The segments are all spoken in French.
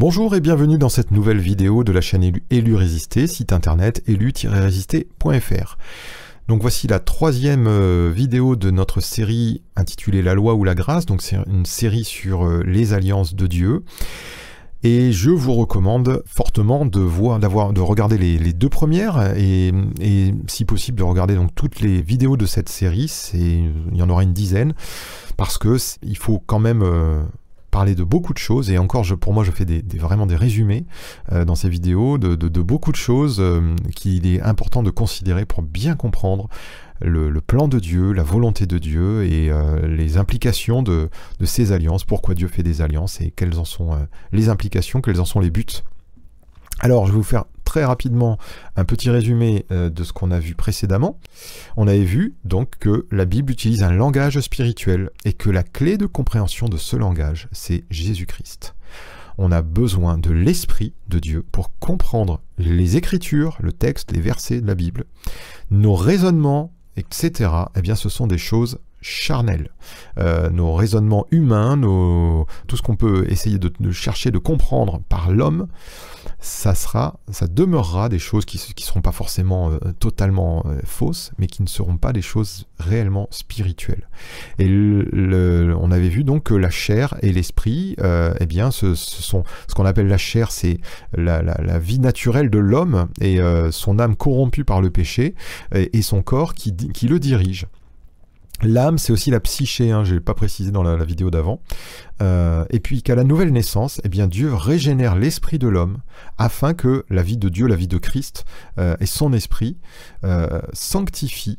Bonjour et bienvenue dans cette nouvelle vidéo de la chaîne Élu, Résister, site internet élu-résister.fr. Donc voici la troisième euh, vidéo de notre série intitulée La loi ou la grâce, donc c'est une série sur euh, les alliances de Dieu. Et je vous recommande fortement de voir, de regarder les, deux premières et, si possible de regarder donc toutes les vidéos de cette série. Il y en aura une dizaine parce que il faut quand même euh, parler de beaucoup de choses et encore je, pour moi je fais vraiment des résumés euh, dans ces vidéos de, beaucoup de choses euh, qu'il est important de considérer pour bien comprendre le, plan de Dieu, la volonté de Dieu et euh, les implications de, ces alliances, pourquoi Dieu fait des alliances et quelles en sont les implications, quels en sont les buts. Alors je vais vous faire très rapidement un petit résumé euh, de ce qu'on a vu précédemment. On avait vu donc que la Bible utilise un langage spirituel et que la clé de compréhension de ce langage, c'est Jésus-Christ. On a besoin de l'Esprit de Dieu pour comprendre les Écritures, le texte, les versets de la Bible. Nos raisonnements, etc., eh bien, ce sont des choses charnel. Euh, nos raisonnements humains, tout ce qu'on peut essayer de, chercher de comprendre par l'homme, ça sera, ça demeurera des choses qui ne seront pas forcément euh, totalement euh, fausses, mais qui ne seront pas des choses réellement spirituelles. Et on avait vu donc que la chair et l'esprit, eh bien, ce, sont ce qu'on appelle la chair, c'est la, vie naturelle de l'homme et son âme corrompue par le péché et, son corps qui le dirige. L'âme, c'est aussi la psyché, hein, je n'ai pas précisé dans la, vidéo d'avant. Euh, et puis qu'à la nouvelle naissance, eh bien Dieu régénère l'esprit de l'homme afin que la vie de Dieu, la vie de Christ euh, et son esprit euh, sanctifient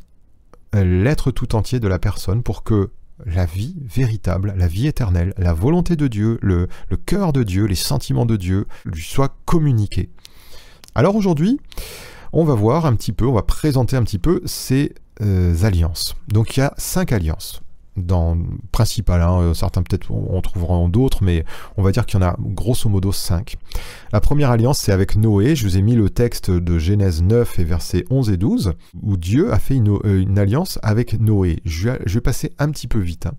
l'être tout entier de la personne pour que la vie véritable, la vie éternelle, la volonté de Dieu, le, le cœur de Dieu, les sentiments de Dieu lui soient communiqués. Alors aujourd'hui, on va voir un petit peu, on va présenter un petit peu ces euh, alliances. Donc il y a cinq alliances dans principal, hein, euh, certains peut-être on trouvera en d'autres, mais on va dire qu'il y en a grosso modo cinq. La première alliance, c'est avec Noé. Je vous ai mis le texte de Genèse 9 et versets 11 et 12, où Dieu a fait une, euh, alliance avec Noé. Je, vais passer un petit peu vite. Hein.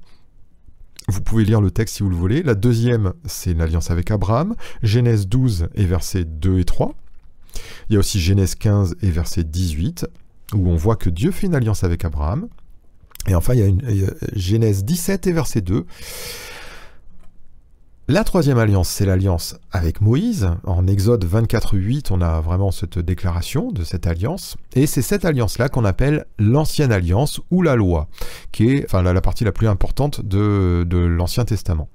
Vous pouvez lire le texte si vous le voulez. La deuxième, c'est l'alliance avec Abraham. Genèse 12 et versets 2 et 3. Il y a aussi Genèse 15 et verset 18, où on voit que Dieu fait une alliance avec Abraham. Et enfin, il y a, une, Genèse 17 et verset 2. La troisième alliance, c'est l'alliance avec Moïse. En Exode 24, 8, on a vraiment cette déclaration de cette alliance. Et c'est cette alliance-là qu'on appelle l'ancienne alliance ou la loi, qui est la, partie la plus importante de l'Ancien Testament.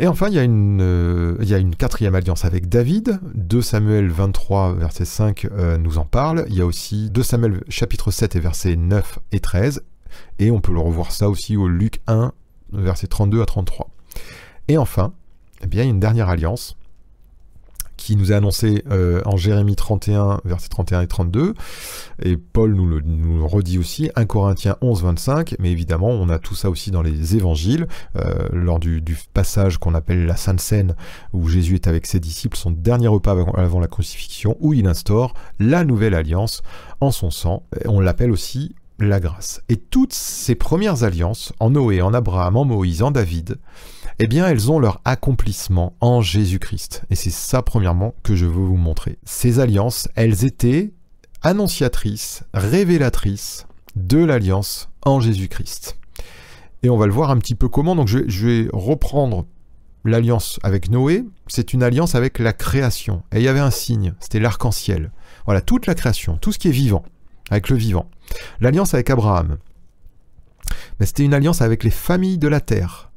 Et enfin, il y, a une, euh, il y a une quatrième alliance avec David. 2 Samuel 23, verset 5 euh, nous en parle. Il y a aussi 2 Samuel chapitre 7 et versets 9 et 13. Et on peut le revoir ça aussi au Luc 1, verset 32 à 33. Et enfin, eh il y a une dernière alliance qui nous est annoncé euh, en Jérémie 31, versets 31 et 32. Et Paul nous le nous redit aussi, 1 Corinthiens 11, 25. Mais évidemment, on a tout ça aussi dans les évangiles, euh, lors du, passage qu'on appelle la Sainte Seine, où Jésus est avec ses disciples, son dernier repas avant, la crucifixion, où il instaure la nouvelle alliance en son sang. on l'appelle aussi la grâce. Et toutes ces premières alliances, en Noé, en Abraham, en Moïse, en David, eh bien elles ont leur accomplissement en Jésus-Christ. Et c'est ça premièrement que je veux vous montrer. Ces alliances, elles étaient annonciatrices, révélatrices de l'alliance en Jésus-Christ. Et on va le voir un petit peu comment. Donc je, vais reprendre l'alliance avec Noé. C'est une alliance avec la création. Et il y avait un signe, c'était l'arc-en-ciel. Voilà, toute la création, tout ce qui est vivant, avec le vivant. L'alliance avec Abraham. C'était une alliance avec les familles de la terre.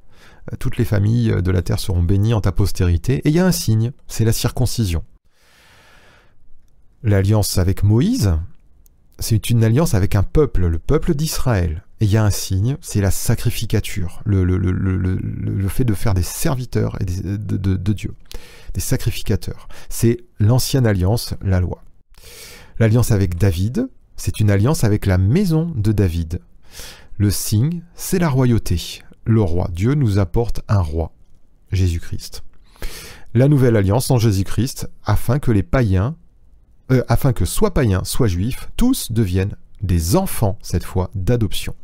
Toutes les familles de la terre seront bénies en ta postérité. Et il y a un signe, c'est la circoncision. L'alliance avec Moïse, c'est une alliance avec un peuple, le peuple d'Israël. Et il y a un signe, c'est la sacrificature, le, fait de faire des serviteurs de Dieu, des sacrificateurs. C'est l'ancienne alliance, la loi. L'alliance avec David, c'est une alliance avec la maison de David. Le signe, c'est la royauté, le roi. Dieu nous apporte un roi, Jésus-Christ. La nouvelle alliance en Jésus-Christ, afin que les païens, euh, afin que soit païens, soit juifs, tous deviennent des enfants, cette fois, d'adoption.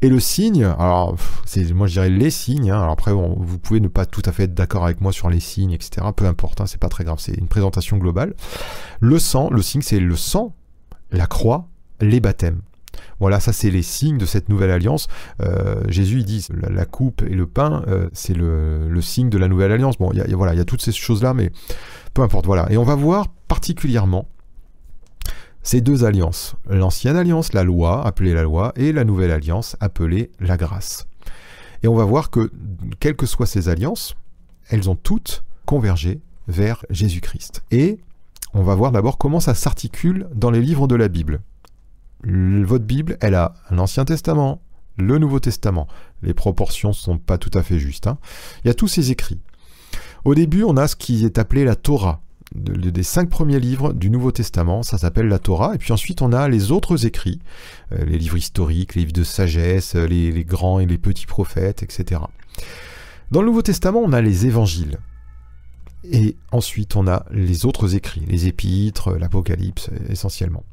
Et le signe, alors moi je dirais les signes. Hein. après vous pouvez ne pas tout à fait être d'accord avec moi sur les signes, etc. Peu importe, hein, c'est pas très grave. C'est une présentation globale. Le sang, le signe, c'est le sang, la croix, les baptêmes. Voilà, ça c'est les signes de cette nouvelle alliance. Euh, Jésus il dit la, coupe et le pain, euh, c'est le, signe de la nouvelle alliance. Bon, il y a, voilà, il y a toutes ces choses là, mais peu importe. Voilà, et on va voir particulièrement ces deux alliances. L'ancienne alliance, la loi, appelée la loi, et la nouvelle alliance, appelée la grâce. Et on va voir que, quelles que soient ces alliances, elles ont toutes convergé vers Jésus-Christ. Et on va voir d'abord comment ça s'articule dans les livres de la Bible. Votre Bible, elle a l'Ancien Testament, le Nouveau Testament. Les proportions ne sont pas tout à fait justes. Hein. Il y a tous ces écrits. Au début, on a ce qui est appelé la Torah des cinq premiers livres du Nouveau Testament, ça s'appelle la Torah, et puis ensuite on a les autres écrits, euh, les livres historiques, les livres de sagesse, euh, les, grands et les petits prophètes, etc. Dans le Nouveau Testament, on a les évangiles, et ensuite on a les autres écrits, les épîtres, l'Apocalypse essentiellement.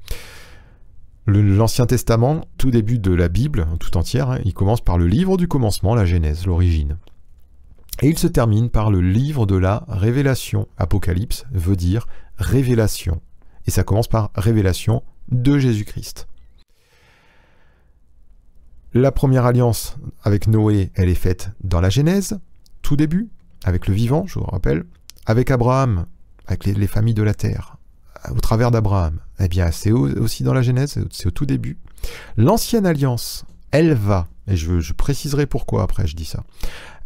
L'Ancien Testament, tout début de la Bible, tout entière, hein, il commence par le livre du commencement, la Genèse, l'origine. Et il se termine par le livre de la révélation. Apocalypse veut dire révélation. Et ça commence par révélation de Jésus-Christ. La première alliance avec Noé, elle est faite dans la Genèse, tout début, avec le vivant, je vous rappelle, avec Abraham, avec les, familles de la terre, au travers d'Abraham. Eh bien, c'est aussi dans la Genèse, c'est au tout début. L'ancienne alliance, elle va, et je, préciserai pourquoi après je dis ça,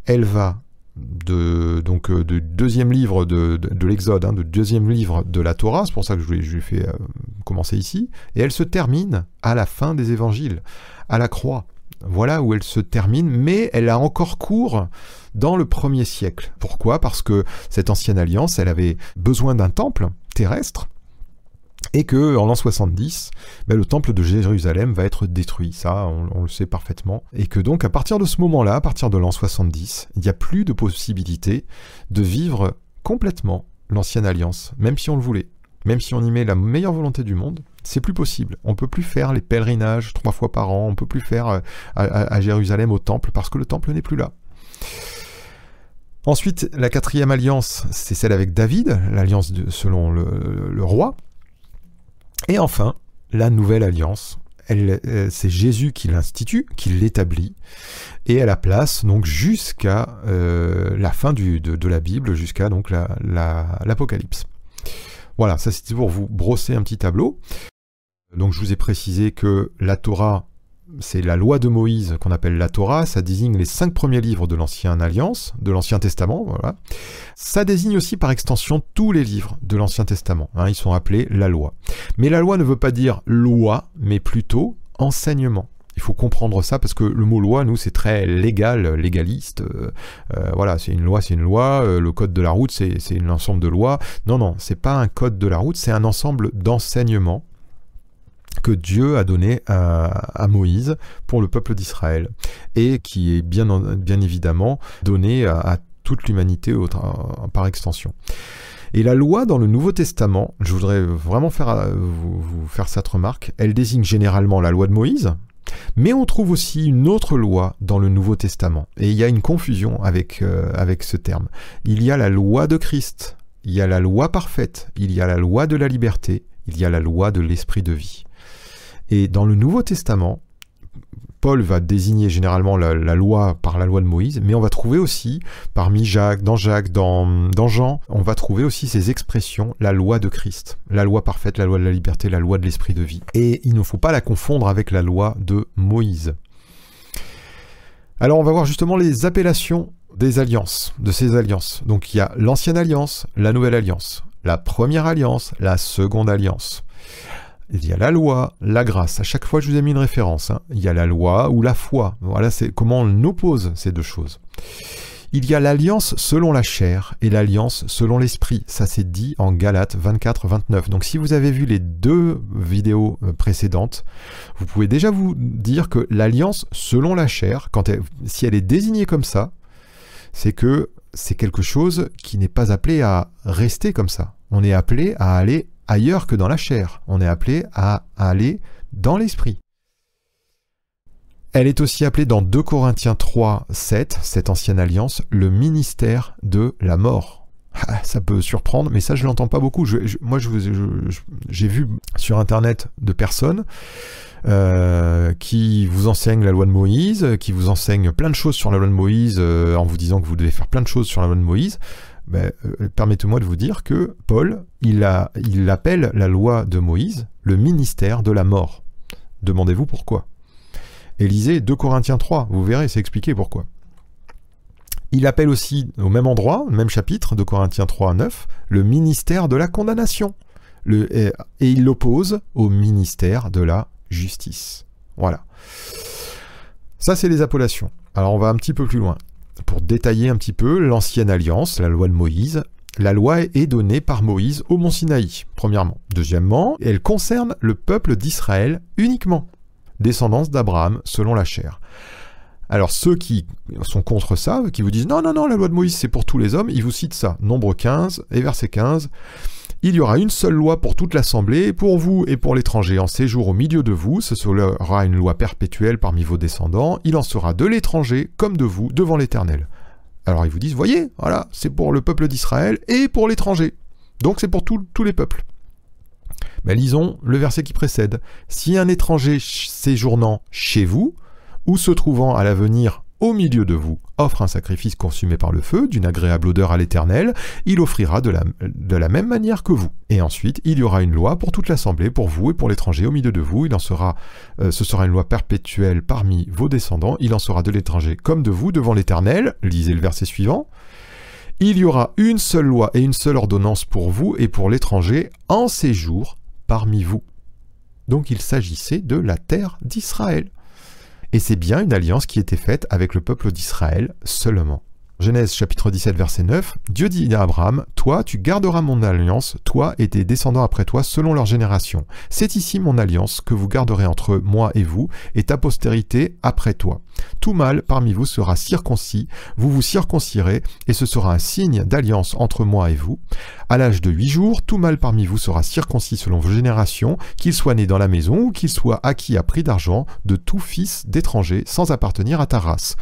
elle va de donc euh, de deuxième livre de, de, l'Exode, hein, de deuxième livre de la Torah, c'est pour ça que je l'ai fait euh, commencer ici, et elle se termine à la fin des évangiles, à la croix. Voilà où elle se termine, mais elle a encore cours dans le premier siècle. Pourquoi? Parce que cette ancienne alliance, elle avait besoin d'un temple terrestre, et que en l'an 70, ben, le temple de Jérusalem va être détruit, ça on, le sait parfaitement, et que donc à partir de ce moment-là, à partir de l'an 70, il n'y a plus de possibilité de vivre complètement l'ancienne alliance, même si on le voulait, même si on y met la meilleure volonté du monde, c'est plus possible. On peut plus faire les pèlerinages trois fois par an, on peut plus faire euh, à, Jérusalem au temple parce que le temple n'est plus là. Ensuite, la quatrième alliance, c'est celle avec David, l'alliance selon le roi, et enfin, la nouvelle alliance, euh, c'est Jésus qui l'institue, qui l'établit, et elle a place donc jusqu'à euh, la fin de, la Bible, jusqu'à donc l'Apocalypse. voilà, ça c'était pour vous brosser un petit tableau. Donc je vous ai précisé que la Torah c'est la loi de Moïse qu'on appelle la Torah, ça désigne les cinq premiers livres de l'Ancienne Alliance, de l'Ancien Testament, voilà. Ça désigne aussi par extension tous les livres de l'Ancien Testament, hein, ils sont appelés la loi. Mais la loi ne veut pas dire loi, mais plutôt enseignement. Il faut comprendre ça parce que le mot loi, nous, c'est très légal, légaliste. Euh, euh, voilà, c'est une loi, c'est une loi. Euh, le code de la route, c'est un ensemble de lois. Non, non, c'est pas un code de la route, c'est un ensemble d'enseignements que Dieu a donné à, Moïse pour le peuple d'Israël et qui est bien, évidemment donné à, toute l'humanité par extension. Et la loi dans le Nouveau Testament, je voudrais vraiment faire, vous, faire cette remarque, elle désigne généralement la loi de Moïse, mais on trouve aussi une autre loi dans le Nouveau Testament. Et il y a une confusion euh, avec ce terme. Il y a la loi de Christ, il y a la loi parfaite, il y a la loi de la liberté, il y a la loi de l'esprit de vie. Et dans le Nouveau Testament, Paul va désigner généralement la, loi par la loi de Moïse, mais on va trouver aussi, parmi Jacques, dans Jacques, dans, Jean, on va trouver aussi ces expressions, la loi de Christ, la loi parfaite, la loi de la liberté, la loi de l'esprit de vie. Et il ne faut pas la confondre avec la loi de Moïse. Alors on va voir justement les appellations des alliances, de ces alliances. Donc il y a l'ancienne alliance, la nouvelle alliance, la première alliance, la seconde alliance. Il y a la loi, la grâce. À chaque fois, je vous ai mis une référence. Hein. Il y a la loi ou la foi. Voilà, comment on oppose ces deux choses. Il y a l'alliance selon la chair et l'alliance selon l'esprit. Ça c'est dit en Galates 24-29. Donc si vous avez vu les deux vidéos euh, précédentes, vous pouvez déjà vous dire que l'alliance selon la chair, si elle est désignée comme ça, c'est que c'est quelque chose qui n'est pas appelé à rester comme ça. On est appelé à aller ailleurs que dans la chair. On est appelé à aller dans l'esprit. Elle est aussi appelée dans 2 Corinthiens 3, 7, cette ancienne alliance, le ministère de la mort. Ah, ça peut surprendre, mais ça je l'entends pas beaucoup. moi, j'ai vu sur internet de personnes euh, qui vous enseignent la loi de Moïse, qui vous enseignent plein de choses sur la loi de Moïse euh, en vous disant que vous devez faire plein de choses sur la loi de Moïse. Ben, euh, permettez-moi de vous dire que Paul, il, appelle la loi de Moïse le ministère de la mort. Demandez-vous pourquoi. Élisée 2 Corinthiens 3, vous verrez, c'est expliqué pourquoi. Il appelle aussi, au même endroit, même chapitre, de Corinthiens 3 à 9, le ministère de la condamnation. Et, il l'oppose au ministère de la justice. Voilà. Ça, c'est les appellations. Alors, on va un petit peu plus loin. Pour détailler un petit peu l'ancienne alliance, la loi de Moïse, la loi est donnée par Moïse au mont Sinaï, premièrement. Deuxièmement, elle concerne le peuple d'Israël uniquement, descendance d'Abraham selon la chair. Alors ceux qui sont contre ça, qui vous disent non, non, non, la loi de Moïse c'est pour tous les hommes, ils vous citent ça. Nombre 15 et verset 15. Il y aura une seule loi pour toute l'assemblée, pour vous et pour l'étranger en séjour au milieu de vous, ce sera une loi perpétuelle parmi vos descendants, il en sera de l'étranger comme de vous devant l'Éternel. Alors ils vous disent, voyez, voilà, c'est pour le peuple d'Israël et pour l'étranger. Donc c'est pour tous les peuples. Mais lisons le verset qui précède. Si un étranger séjournant chez vous, ou se trouvant à l'avenir au milieu de vous, offre un sacrifice consumé par le feu, d'une agréable odeur à l'Éternel, il offrira de la, même manière que vous. Et ensuite, il y aura une loi pour toute l'assemblée, pour vous et pour l'étranger au milieu de vous. Il en sera, euh, ce sera une loi perpétuelle parmi vos descendants. Il en sera de l'étranger comme de vous devant l'Éternel. Lisez le verset suivant. Il y aura une seule loi et une seule ordonnance pour vous et pour l'étranger en séjour parmi vous. Donc il s'agissait de la terre d'Israël. Et c'est bien une alliance qui était faite avec le peuple d'Israël seulement. Genèse chapitre 17 verset 9, Dieu dit à Abraham, Toi tu garderas mon alliance, toi et tes descendants après toi selon leur génération. C'est ici mon alliance que vous garderez entre moi et vous, et ta postérité après toi. Tout mâle parmi vous sera circoncis, vous vous circoncirez, et ce sera un signe d'alliance entre moi et vous. À l'âge de huit jours, tout mâle parmi vous sera circoncis selon vos générations, qu'il soit né dans la maison ou qu'il soit acquis à prix d'argent de tout fils d'étranger sans appartenir à ta race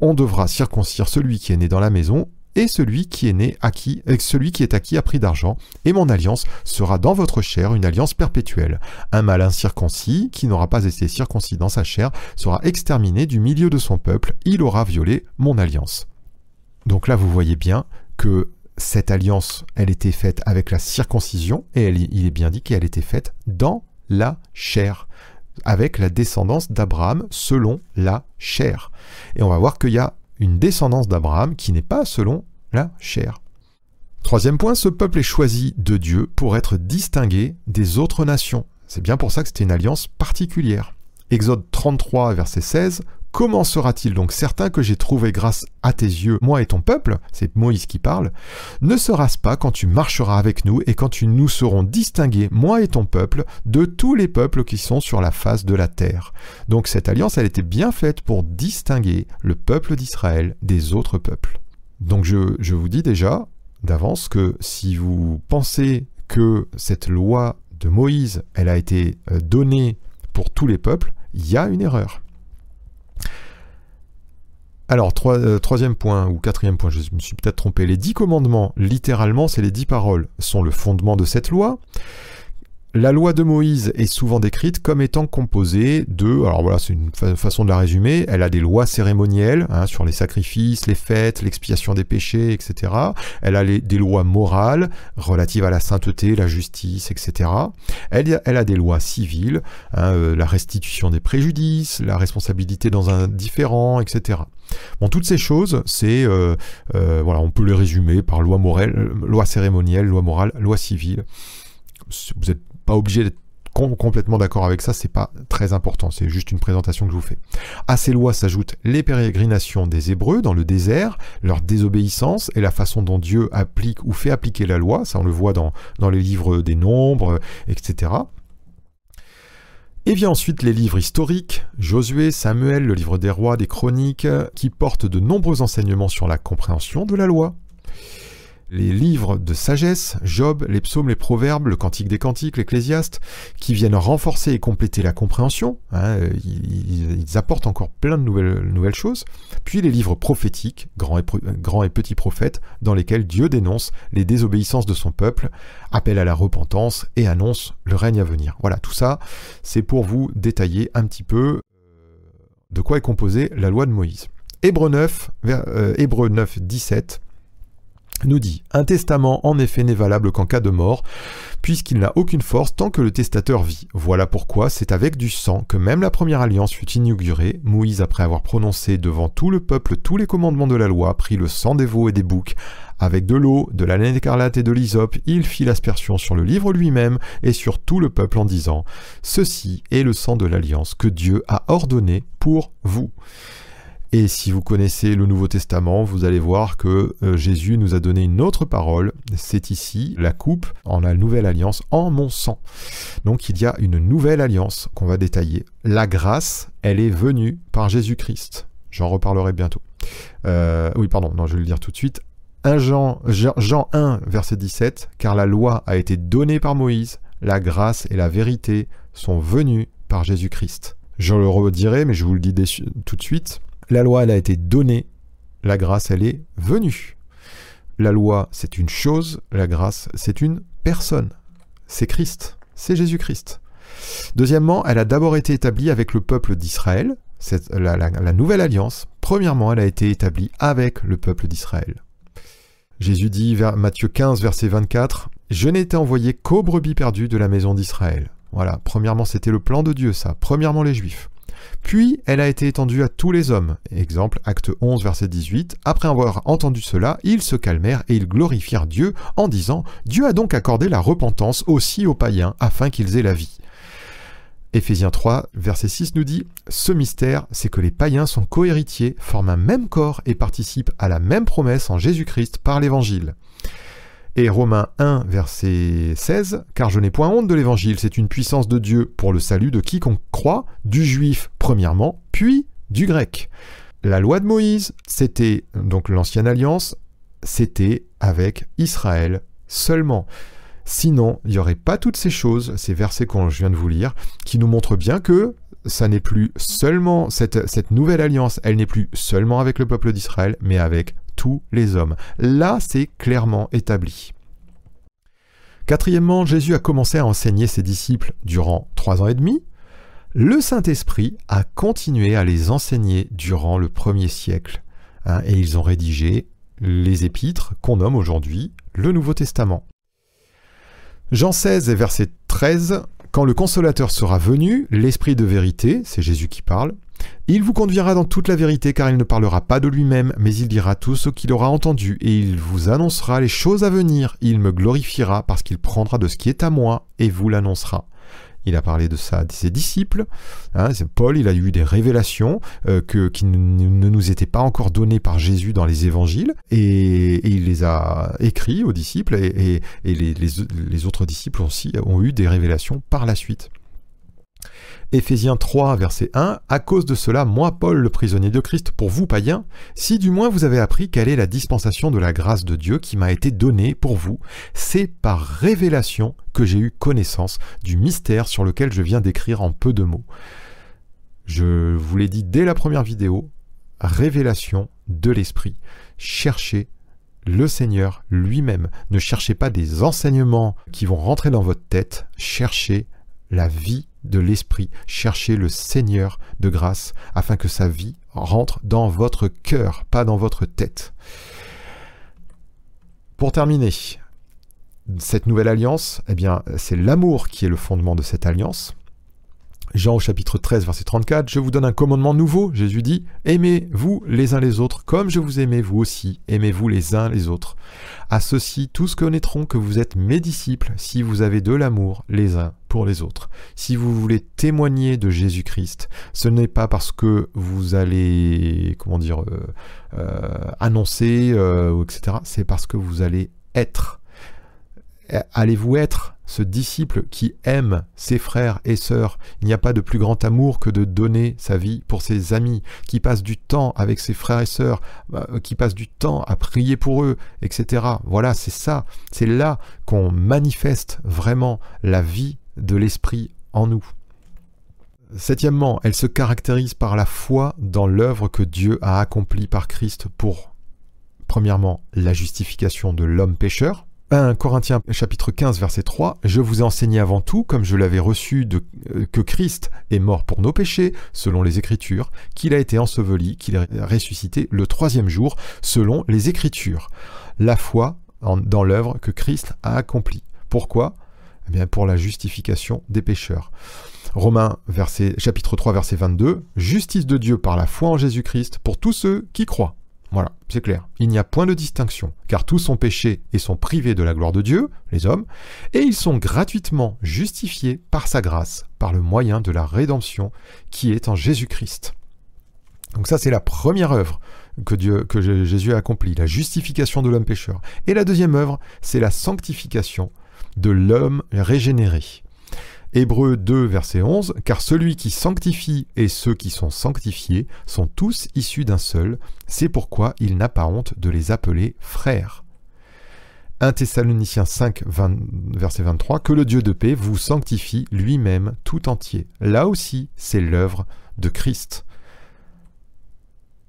on devra circoncire celui qui est né dans la maison et celui qui est né acquis, celui qui est acquis à prix d'argent, et mon alliance sera dans votre chair une alliance perpétuelle. Un mâle incirconcis, qui n'aura pas été circoncis dans sa chair, sera exterminé du milieu de son peuple, il aura violé mon alliance. Donc là, vous voyez bien que cette alliance, elle était faite avec la circoncision, et il est bien dit qu'elle était faite dans la chair avec la descendance d'Abraham selon la chair. Et on va voir qu'il y a une descendance d'Abraham qui n'est pas selon la chair. Troisième point, ce peuple est choisi de Dieu pour être distingué des autres nations. C'est bien pour ça que c'était une alliance particulière. Exode 33, verset 16, Comment sera-t-il donc certain que j'ai trouvé grâce à tes yeux, moi et ton peuple? C'est Moïse qui parle. Ne sera-ce pas quand tu marcheras avec nous et quand tu nous serons distingués, moi et ton peuple, de tous les peuples qui sont sur la face de la terre? Donc cette alliance, elle était bien faite pour distinguer le peuple d'Israël des autres peuples. Donc je, je vous dis déjà d'avance que si vous pensez que cette loi de Moïse, elle a été euh, donnée pour tous les peuples, il y a une erreur. Alors, euh, troisième point, ou quatrième point, je me suis peut-être trompé. Les dix commandements, littéralement, c'est les dix paroles, sont le fondement de cette loi. La loi de Moïse est souvent décrite comme étant composée de, alors voilà, c'est une façon de la résumer, elle a des lois cérémonielles hein, sur les sacrifices, les fêtes, l'expiation des péchés, etc. Elle a des lois morales relatives à la sainteté, la justice, etc. Elle, a des lois civiles, hein, euh, la restitution des préjudices, la responsabilité dans un différent, etc. Bon, toutes ces choses, c'est, euh, euh, voilà, on peut les résumer par loi morale, loi cérémonielle, loi morale, loi civile. Vous êtes pas obligé d'être complètement d'accord avec ça, c'est pas très important, c'est juste une présentation que je vous fais. À ces lois s'ajoutent les pérégrinations des Hébreux dans le désert, leur désobéissance et la façon dont Dieu applique ou fait appliquer la loi, ça on le voit dans, dans les livres des nombres, etc. Et vient ensuite les livres historiques, Josué, Samuel, le livre des rois, des chroniques, qui portent de nombreux enseignements sur la compréhension de la loi. Les livres de sagesse, Job, les psaumes, les proverbes, le cantique des cantiques, l'ecclésiaste, qui viennent renforcer et compléter la compréhension. Hein, ils, apportent encore plein de nouvelles, choses. Puis les livres prophétiques, grands et, petits prophètes, dans lesquels Dieu dénonce les désobéissances de son peuple, appelle à la repentance et annonce le règne à venir. Voilà, tout ça, c'est pour vous détailler un petit peu euh, de quoi est composée la loi de Moïse. Hébreu 9, euh, Hébreu 9 17 nous dit Un testament en effet n'est valable qu'en cas de mort, puisqu'il n'a aucune force tant que le testateur vit. Voilà pourquoi c'est avec du sang que même la première alliance fut inaugurée. Moïse, après avoir prononcé devant tout le peuple tous les commandements de la loi, prit le sang des veaux et des boucs. Avec de l'eau, de la laine écarlate et de l'hysope, il fit l'aspersion sur le livre lui-même et sur tout le peuple en disant Ceci est le sang de l'alliance que Dieu a ordonné pour vous. Et si vous connaissez le Nouveau Testament, vous allez voir que euh, Jésus nous a donné une autre parole. C'est ici la coupe en la nouvelle alliance en mon sang. Donc il y a une nouvelle alliance qu'on va détailler. La grâce, elle est venue par Jésus-Christ. J'en reparlerai bientôt. Euh, oui, pardon, non, je vais le dire tout de suite. 1 Jean, Jean 1, verset 17, car la loi a été donnée par Moïse, la grâce et la vérité sont venues par Jésus-Christ. Je le redirai, mais je vous le dis tout de suite. La loi, elle a été donnée, la grâce, elle est venue. La loi, c'est une chose, la grâce, c'est une personne. C'est Christ, c'est Jésus-Christ. Deuxièmement, elle a d'abord été établie avec le peuple d'Israël, la, la, nouvelle alliance. Premièrement, elle a été établie avec le peuple d'Israël. Jésus dit, vers Matthieu 15, verset 24, Je n'ai été envoyé qu'aux brebis perdues de la maison d'Israël. Voilà, premièrement, c'était le plan de Dieu, ça. Premièrement, les Juifs. Puis elle a été étendue à tous les hommes. Exemple, acte 11, verset 18. Après avoir entendu cela, ils se calmèrent et ils glorifièrent Dieu en disant Dieu a donc accordé la repentance aussi aux païens afin qu'ils aient la vie. Éphésiens 3, verset 6 nous dit Ce mystère, c'est que les païens sont cohéritiers, forment un même corps et participent à la même promesse en Jésus-Christ par l'Évangile. Et Romains 1, verset 16, Car je n'ai point honte de l'évangile, c'est une puissance de Dieu pour le salut de quiconque croit, du juif premièrement, puis du grec. La loi de Moïse, c'était donc l'ancienne alliance, c'était avec Israël seulement. Sinon, il n'y aurait pas toutes ces choses, ces versets que je viens de vous lire, qui nous montrent bien que ça n'est plus seulement cette, cette nouvelle alliance, elle n'est plus seulement avec le peuple d'Israël, mais avec les hommes. Là, c'est clairement établi. Quatrièmement, Jésus a commencé à enseigner ses disciples durant trois ans et demi. Le Saint-Esprit a continué à les enseigner durant le premier siècle. Hein, et ils ont rédigé les épîtres qu'on nomme aujourd'hui le Nouveau Testament. Jean 16 et verset 13, Quand le consolateur sera venu, l'Esprit de vérité, c'est Jésus qui parle, il vous conduira dans toute la vérité car il ne parlera pas de lui-même, mais il dira tout ce qu'il aura entendu et il vous annoncera les choses à venir. Il me glorifiera parce qu'il prendra de ce qui est à moi et vous l'annoncera. Il a parlé de ça de ses disciples. Hein, Paul, il a eu des révélations euh, qui ne, nous étaient pas encore données par Jésus dans les évangiles, et, il les a écrits aux disciples, et, les, autres disciples aussi ont eu des révélations par la suite. Éphésiens 3, verset 1, À cause de cela, moi, Paul, le prisonnier de Christ, pour vous, païens, si du moins vous avez appris quelle est la dispensation de la grâce de Dieu qui m'a été donnée pour vous, c'est par révélation que j'ai eu connaissance du mystère sur lequel je viens d'écrire en peu de mots. Je vous l'ai dit dès la première vidéo, révélation de l'Esprit. Cherchez le Seigneur lui-même. Ne cherchez pas des enseignements qui vont rentrer dans votre tête, cherchez la vie de l'Esprit, cherchez le Seigneur de grâce afin que sa vie rentre dans votre cœur, pas dans votre tête. Pour terminer, cette nouvelle alliance, eh bien, c'est l'amour qui est le fondement de cette alliance. Jean au chapitre 13, verset 34, Je vous donne un commandement nouveau. Jésus dit, Aimez-vous les uns les autres, comme je vous aimais vous aussi, aimez-vous les uns les autres. À ceux-ci, tous connaîtront que vous êtes mes disciples si vous avez de l'amour les uns pour les autres. Si vous voulez témoigner de Jésus-Christ, ce n'est pas parce que vous allez, comment dire, euh, euh, annoncer, euh, etc. C'est parce que vous allez être allez-vous être ce disciple qui aime ses frères et sœurs? Il n'y a pas de plus grand amour que de donner sa vie pour ses amis, qui passe du temps avec ses frères et sœurs, euh, qui passe du temps à prier pour eux, etc. Voilà, c'est ça. C'est là qu'on manifeste vraiment la vie de l'esprit en nous. Septièmement, elle se caractérise par la foi dans l'œuvre que Dieu a accomplie par Christ pour, premièrement, la justification de l'homme pécheur, 1 Corinthiens chapitre 15 verset 3, Je vous ai enseigné avant tout, comme je l'avais reçu, de, euh, que Christ est mort pour nos péchés, selon les Écritures, qu'il a été enseveli, qu'il est ressuscité le troisième jour, selon les Écritures. La foi dans l'œuvre que Christ a accomplie. Pourquoi? Eh bien Pour la justification des pécheurs. Romains verset, chapitre 3 verset 22, Justice de Dieu par la foi en Jésus-Christ pour tous ceux qui croient. Voilà, c'est clair. Il n'y a point de distinction, car tous sont péchés et sont privés de la gloire de Dieu, les hommes, et ils sont gratuitement justifiés par sa grâce, par le moyen de la rédemption qui est en Jésus-Christ. Donc ça, c'est la première œuvre que, Dieu, que Jésus a accomplie, la justification de l'homme pécheur. Et la deuxième œuvre, c'est la sanctification de l'homme régénéré. Hébreu 2, verset 11, Car celui qui sanctifie et ceux qui sont sanctifiés sont tous issus d'un seul, c'est pourquoi il n'a pas honte de les appeler frères. 1 Thessaloniciens 5, verset 23, Que le Dieu de paix vous sanctifie lui-même tout entier. Là aussi, c'est l'œuvre de Christ.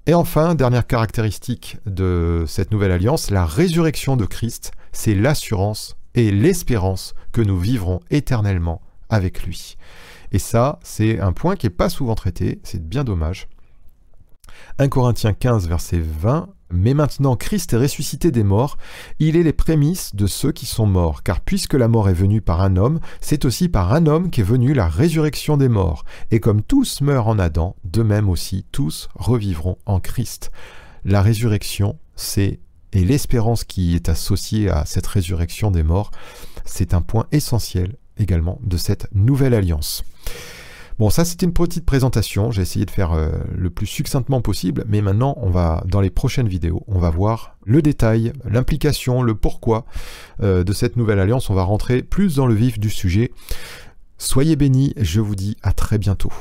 Et enfin, dernière caractéristique de cette nouvelle alliance, la résurrection de Christ, c'est l'assurance et l'espérance que nous vivrons éternellement avec lui. Et ça, c'est un point qui n'est pas souvent traité, c'est bien dommage. 1 Corinthiens 15, verset 20. Mais maintenant Christ est ressuscité des morts, il est les prémices de ceux qui sont morts, car puisque la mort est venue par un homme, c'est aussi par un homme qu'est venue la résurrection des morts. Et comme tous meurent en Adam, de même aussi tous revivront en Christ. La résurrection, c'est et l'espérance qui est associée à cette résurrection des morts, c'est un point essentiel également de cette nouvelle alliance. Bon, ça c'était une petite présentation, j'ai essayé de faire euh, le plus succinctement possible, mais maintenant on va, dans les prochaines vidéos, on va voir le détail, l'implication, le pourquoi euh, de cette nouvelle alliance, on va rentrer plus dans le vif du sujet. Soyez bénis, je vous dis à très bientôt.